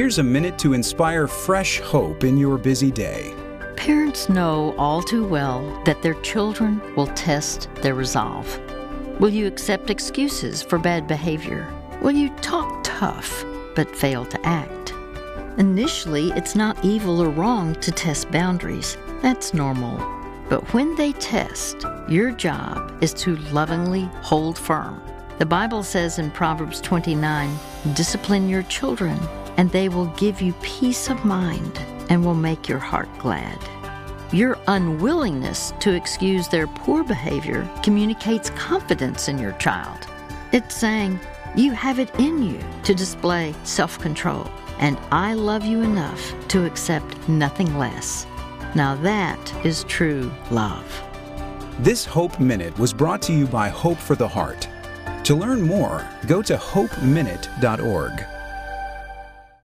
Here's a minute to inspire fresh hope in your busy day. Parents know all too well that their children will test their resolve. Will you accept excuses for bad behavior? Will you talk tough but fail to act? Initially, it's not evil or wrong to test boundaries. That's normal. But when they test, your job is to lovingly hold firm. The Bible says in Proverbs 29 discipline your children, and they will give you peace of mind and will make your heart glad. Your unwillingness to excuse their poor behavior communicates confidence in your child. It's saying, You have it in you to display self control, and I love you enough to accept nothing less. Now that is true love. This Hope Minute was brought to you by Hope for the Heart. To learn more, go to hopeminute.org.